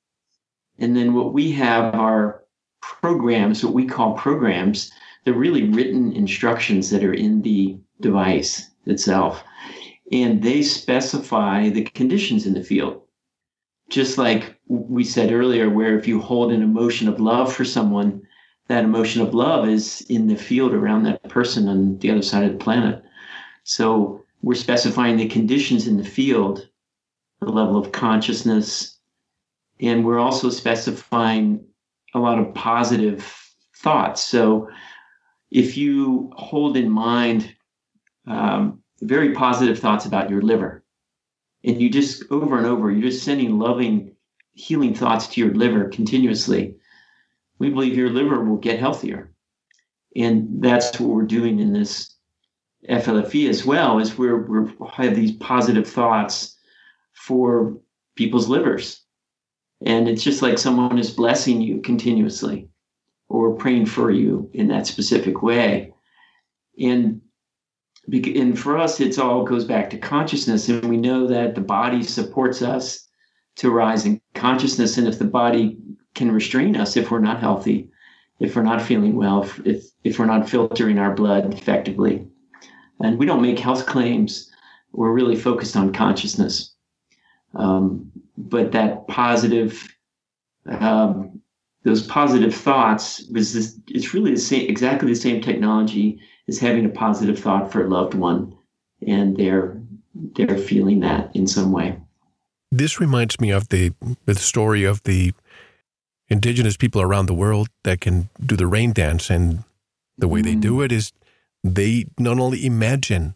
And then what we have are programs, what we call programs. They're really written instructions that are in the device itself. And they specify the conditions in the field. Just like we said earlier, where if you hold an emotion of love for someone, that emotion of love is in the field around that person on the other side of the planet. So we're specifying the conditions in the field the level of consciousness. And we're also specifying a lot of positive thoughts. So if you hold in mind um, very positive thoughts about your liver, and you just over and over, you're just sending loving, healing thoughts to your liver continuously, we believe your liver will get healthier. And that's what we're doing in this FLFE as well, is we're, we have these positive thoughts for people's livers. And it's just like someone is blessing you continuously or praying for you in that specific way. And and for us, it's all goes back to consciousness, and we know that the body supports us to rise in consciousness. And if the body can restrain us, if we're not healthy, if we're not feeling well, if if we're not filtering our blood effectively, and we don't make health claims, we're really focused on consciousness. Um, but that positive, um, those positive thoughts was this, it's really the same, exactly the same technology as having a positive thought for a loved one, and they're they're feeling that in some way. This reminds me of the the story of the indigenous people around the world that can do the rain dance, and the way mm. they do mm. it is they not only imagine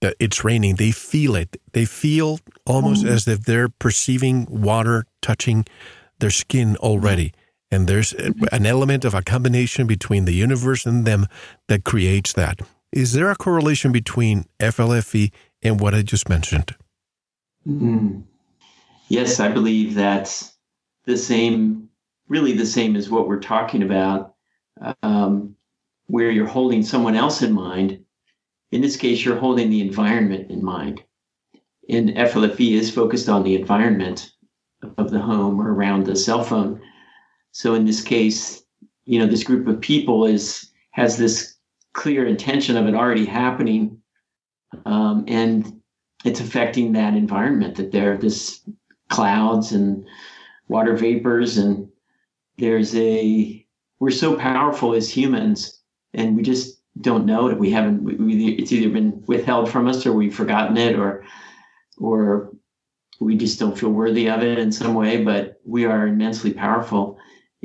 that it's raining, they feel it. They feel almost mm. as if they're perceiving water touching their skin already. And there's an element of a combination between the universe and them that creates that. Is there a correlation between FLFE and what I just mentioned? Mm. Yes, I believe that's the same, really the same as what we're talking about, um, where you're holding someone else in mind. In this case, you're holding the environment in mind. And FLFE is focused on the environment of the home or around the cell phone so in this case, you know, this group of people is has this clear intention of it already happening, um, and it's affecting that environment. That there are this clouds and water vapors, and there's a we're so powerful as humans, and we just don't know it. We haven't. We, it's either been withheld from us, or we've forgotten it, or or we just don't feel worthy of it in some way. But we are immensely powerful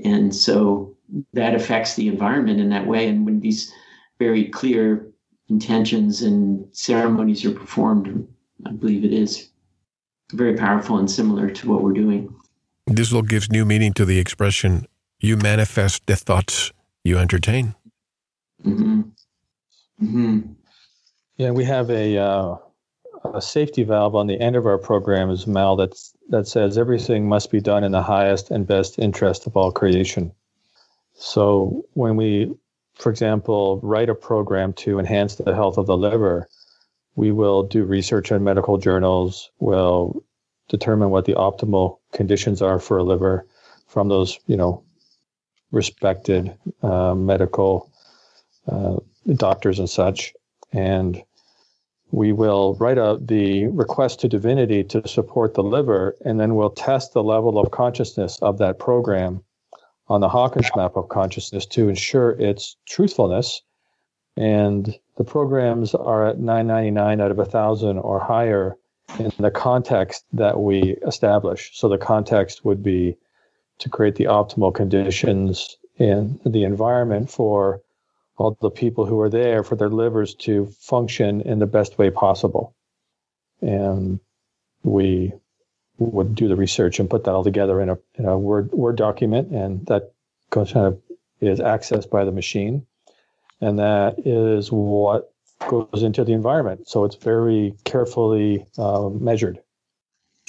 and so that affects the environment in that way. And when these very clear intentions and ceremonies are performed, I believe it is very powerful and similar to what we're doing. This will gives new meaning to the expression you manifest the thoughts you entertain. Mm-hmm. Mm-hmm. Yeah, we have a uh, a safety valve on the end of our program is Mal that's that says everything must be done in the highest and best interest of all creation. So when we, for example, write a program to enhance the health of the liver, we will do research in medical journals. We'll determine what the optimal conditions are for a liver from those, you know, respected uh, medical uh, doctors and such, and we will write out the request to divinity to support the liver, and then we'll test the level of consciousness of that program on the Hawkins map of consciousness to ensure its truthfulness. And the programs are at 999 out of 1,000 or higher in the context that we establish. So the context would be to create the optimal conditions in the environment for all the people who are there for their livers to function in the best way possible. And we would do the research and put that all together in a in a word word document, and that kind of is accessed by the machine, and that is what goes into the environment. So it's very carefully uh, measured.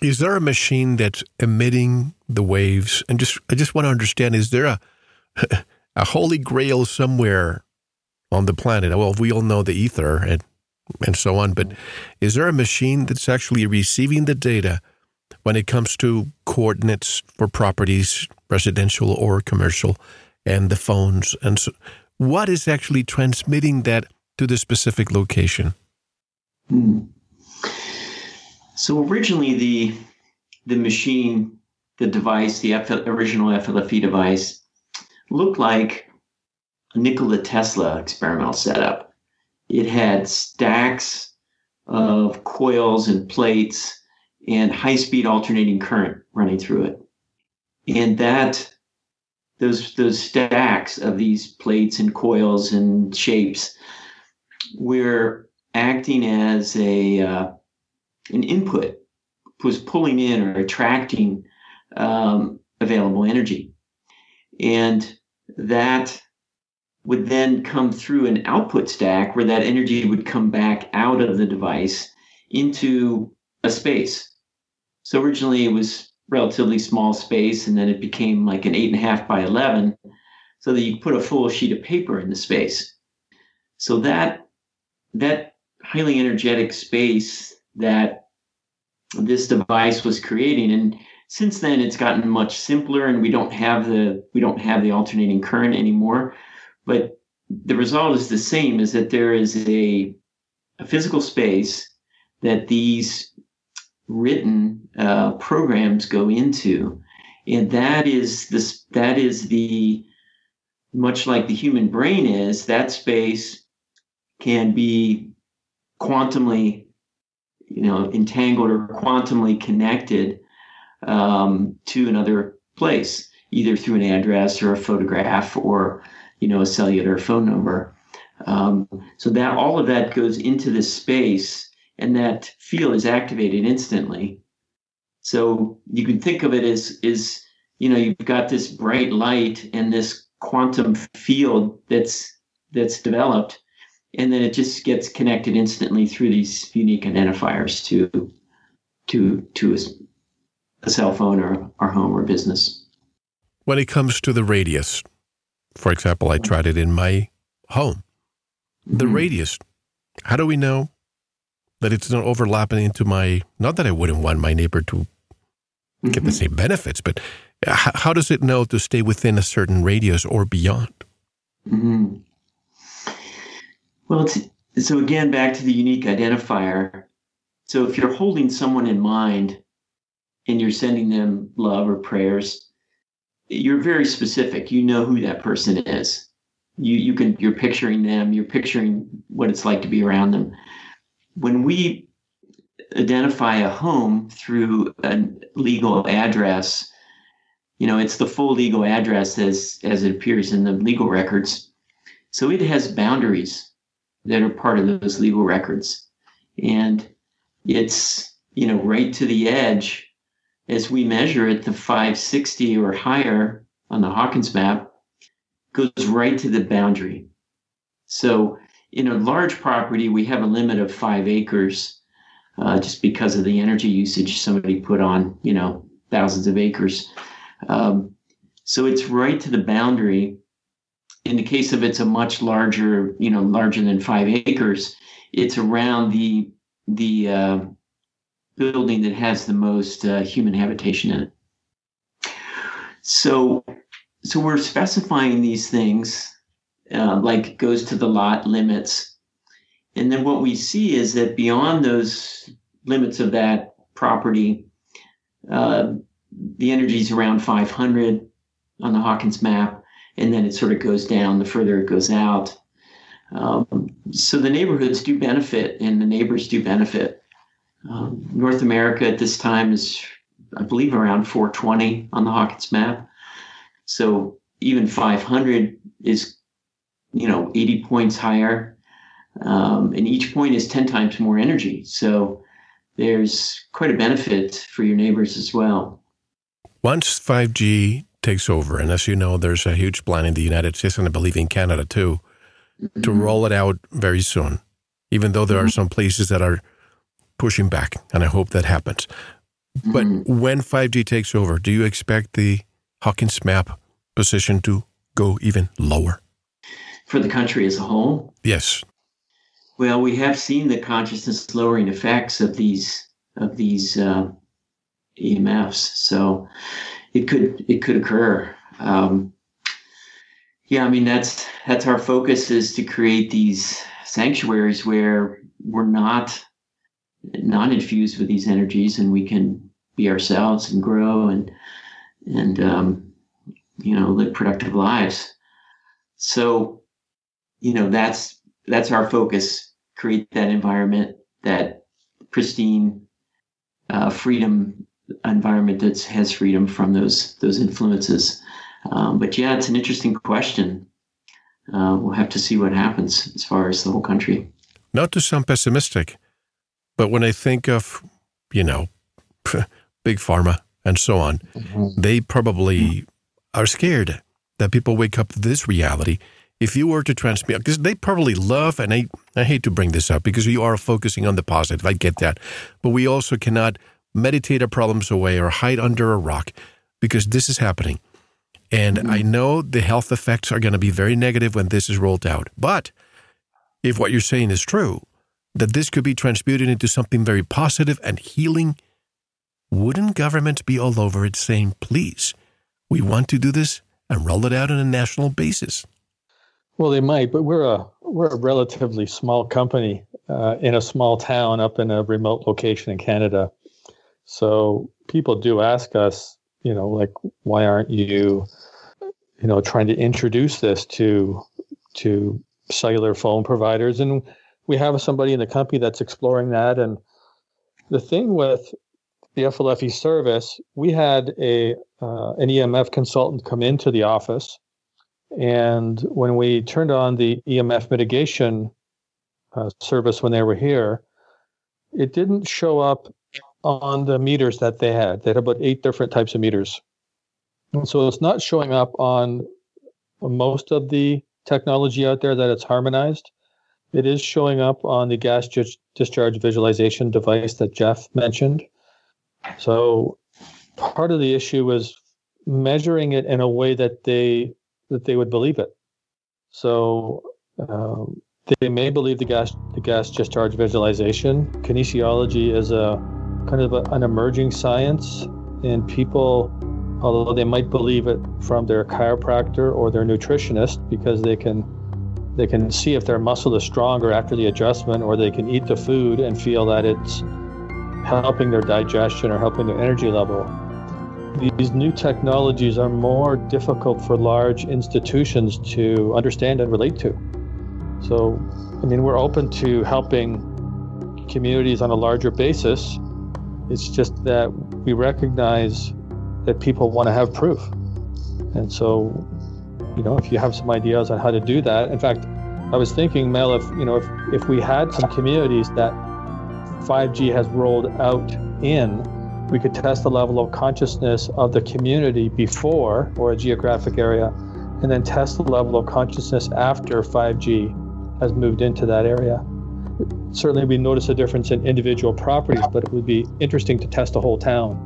Is there a machine that's emitting the waves? And just I just want to understand: is there a <laughs> a holy grail somewhere on the planet. Well, we all know the ether and and so on, but is there a machine that's actually receiving the data when it comes to coordinates for properties, residential or commercial, and the phones? And so, what is actually transmitting that to the specific location? Hmm. So originally, the the machine, the device, the original FLFE device, looked like a Nikola Tesla experimental setup. It had stacks of coils and plates and high speed alternating current running through it. And that those those stacks of these plates and coils and shapes were acting as a uh, an input was pulling in or attracting um, available energy and that would then come through an output stack where that energy would come back out of the device into a space. So originally it was relatively small space, and then it became like an eight and a half by 11, so that you put a full sheet of paper in the space. So that that highly energetic space that this device was creating. And since then it's gotten much simpler and we don't have the we don't have the alternating current anymore. But the result is the same is that there is a, a physical space that these written uh, programs go into. And that is this that is the much like the human brain is that space can be quantumly you know entangled or quantumly connected um, to another place either through an address or a photograph or you know a cellular phone number. Um, so that all of that goes into this space and that field is activated instantly. So you can think of it as is you know you've got this bright light and this quantum field that's that's developed and then it just gets connected instantly through these unique identifiers to to to a, a cell phone or our home or business. When it comes to the radius, for example, I tried it in my home. The mm-hmm. radius, how do we know that it's not overlapping into my? Not that I wouldn't want my neighbor to mm-hmm. get the mm-hmm. same benefits, but how does it know to stay within a certain radius or beyond? Mm-hmm. Well, so again, back to the unique identifier. So if you're holding someone in mind and you're sending them love or prayers, you're very specific. You know who that person is. You you can you're picturing them. You're picturing what it's like to be around them. When we identify a home through a legal address, you know it's the full legal address as as it appears in the legal records. So it has boundaries that are part of those legal records. And it's, you know, right to the edge as we measure it, the 560 or higher on the Hawkins map goes right to the boundary. So in a large property, we have a limit of five acres uh, just because of the energy usage somebody put on, you know, thousands of acres. Um, so it's right to the boundary in the case of it's a much larger, you know, larger than five acres, it's around the the uh, building that has the most uh, human habitation in it. So, so we're specifying these things, uh, like goes to the lot limits, and then what we see is that beyond those limits of that property, uh, the energy is around 500 on the Hawkins map and then it sort of goes down the further it goes out. Um, so the neighborhoods do benefit, and the neighbors do benefit. Um, North America at this time is, I believe, around 420 on the Hawkins map. So even 500 is, you know, 80 points higher, um, and each point is 10 times more energy. So there's quite a benefit for your neighbors as well. Once 5G takes over. And as you know, there's a huge plan in the United States and I believe in Canada too mm-hmm. to roll it out very soon, even though there mm-hmm. are some places that are pushing back. And I hope that happens. Mm-hmm. But when 5G takes over, do you expect the Hawkins map position to go even lower? For the country as a whole? Yes. Well, we have seen the consciousness lowering effects of these of these uh, EMFs. So it could it could occur. Um, yeah, I mean that's that's our focus is to create these sanctuaries where we're not not infused with these energies, and we can be ourselves and grow and and um, you know live productive lives. So, you know that's that's our focus. Create that environment, that pristine uh, freedom environment that has freedom from those those influences. Um, but yeah, it's an interesting question. Uh, we'll have to see what happens as far as the whole country. Not to sound pessimistic, but when I think of, you know, <laughs> big pharma and so on, mm-hmm. they probably mm-hmm. are scared that people wake up to this reality. If you were to transmit, because they probably love, and I, I hate to bring this up because you are focusing on the positive, I get that, but we also cannot meditate our problems away or hide under a rock because this is happening. And mm-hmm. I know the health effects are going to be very negative when this is rolled out. But if what you're saying is true, that this could be transmuted into something very positive and healing, wouldn't governments be all over it saying, please, we want to do this and roll it out on a national basis? Well, they might, but we're a we're a relatively small company uh, in a small town up in a remote location in Canada. So people do ask us, you know, like, why aren't you, you know, trying to introduce this to to cellular phone providers? And we have somebody in the company that's exploring that. And the thing with the FLFE service, we had a uh, an EMF consultant come into the office, and when we turned on the EMF mitigation uh, service when they were here, it didn't show up on the meters that they had. They had about eight different types of meters, and so it's not showing up on most of the technology out there that it's harmonized. It is showing up on the gas discharge visualization device that Jeff mentioned. So part of the issue is measuring it in a way that they that they would believe it. So um, they may believe the gas the gas discharge visualization. Kinesiology is a kind of a, an emerging science, and people, although they might believe it from their chiropractor or their nutritionist, because they can they can see if their muscle is stronger after the adjustment, or they can eat the food and feel that it's helping their digestion or helping their energy level. These new technologies are more difficult for large institutions to understand and relate to. So, I mean, we're open to helping communities on a larger basis. It's just that we recognize that people want to have proof. And so, you know, if you have some ideas on how to do that, in fact, I was thinking, Mel, if you know, if if we had some communities that 5G has rolled out in, we could test the level of consciousness of the community before or a geographic area, and then test the level of consciousness after 5G has moved into that area. Certainly, we notice a difference in individual properties, but it would be interesting to test a whole town,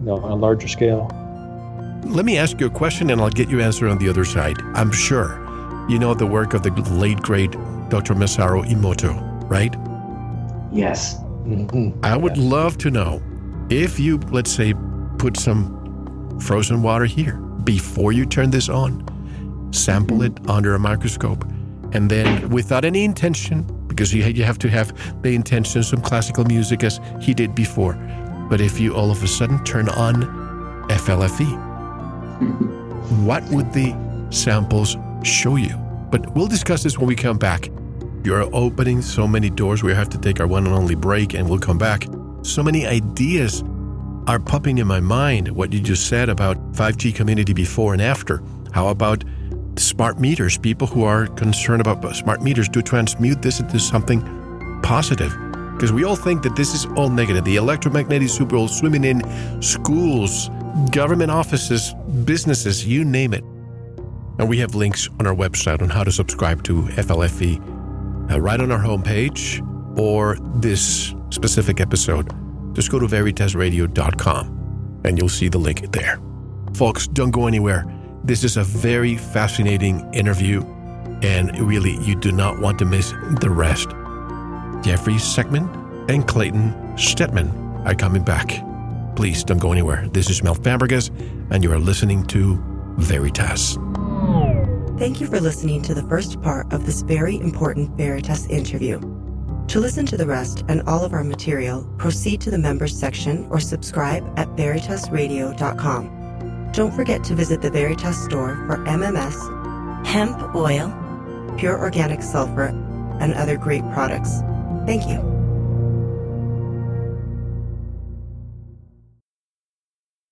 you know, on a larger scale. Let me ask you a question and I'll get you answer on the other side. I'm sure you know the work of the late great Dr. Masaru Emoto, right? Yes. Mm-hmm. I would yeah. love to know if you, let's say, put some frozen water here before you turn this on, sample mm-hmm. it under a microscope, and then without any intention, because you, you have to have the intention, some classical music as he did before. But if you all of a sudden turn on FLFE, what would the samples show you? But we'll discuss this when we come back. You're opening so many doors. We have to take our one and only break and we'll come back. So many ideas are popping in my mind. What you just said about 5G community before and after. How about smart meters? People who are concerned about smart meters to transmute this into something positive. Because we all think that this is all negative. The electromagnetic super swimming in schools, government offices, businesses, you name it. And we have links on our website on how to subscribe to FLFE uh, right on our homepage or this specific episode. Just go to veritasradio.com and you'll see the link there. Folks, don't go anywhere. This is a very fascinating interview, and really, you do not want to miss the rest. Jeffrey Stegman and Clayten Stedmann are coming back. Please don't go anywhere. This is Mel Fabregas, and you are listening to Veritas. Thank you for listening to the first part of this very important Veritas interview. To listen to the rest and all of our material, proceed to the members section or subscribe at veritasradio.com. Don't forget to visit the Veritas store for MMS, hemp oil, pure organic sulfur, and other great products. Thank you.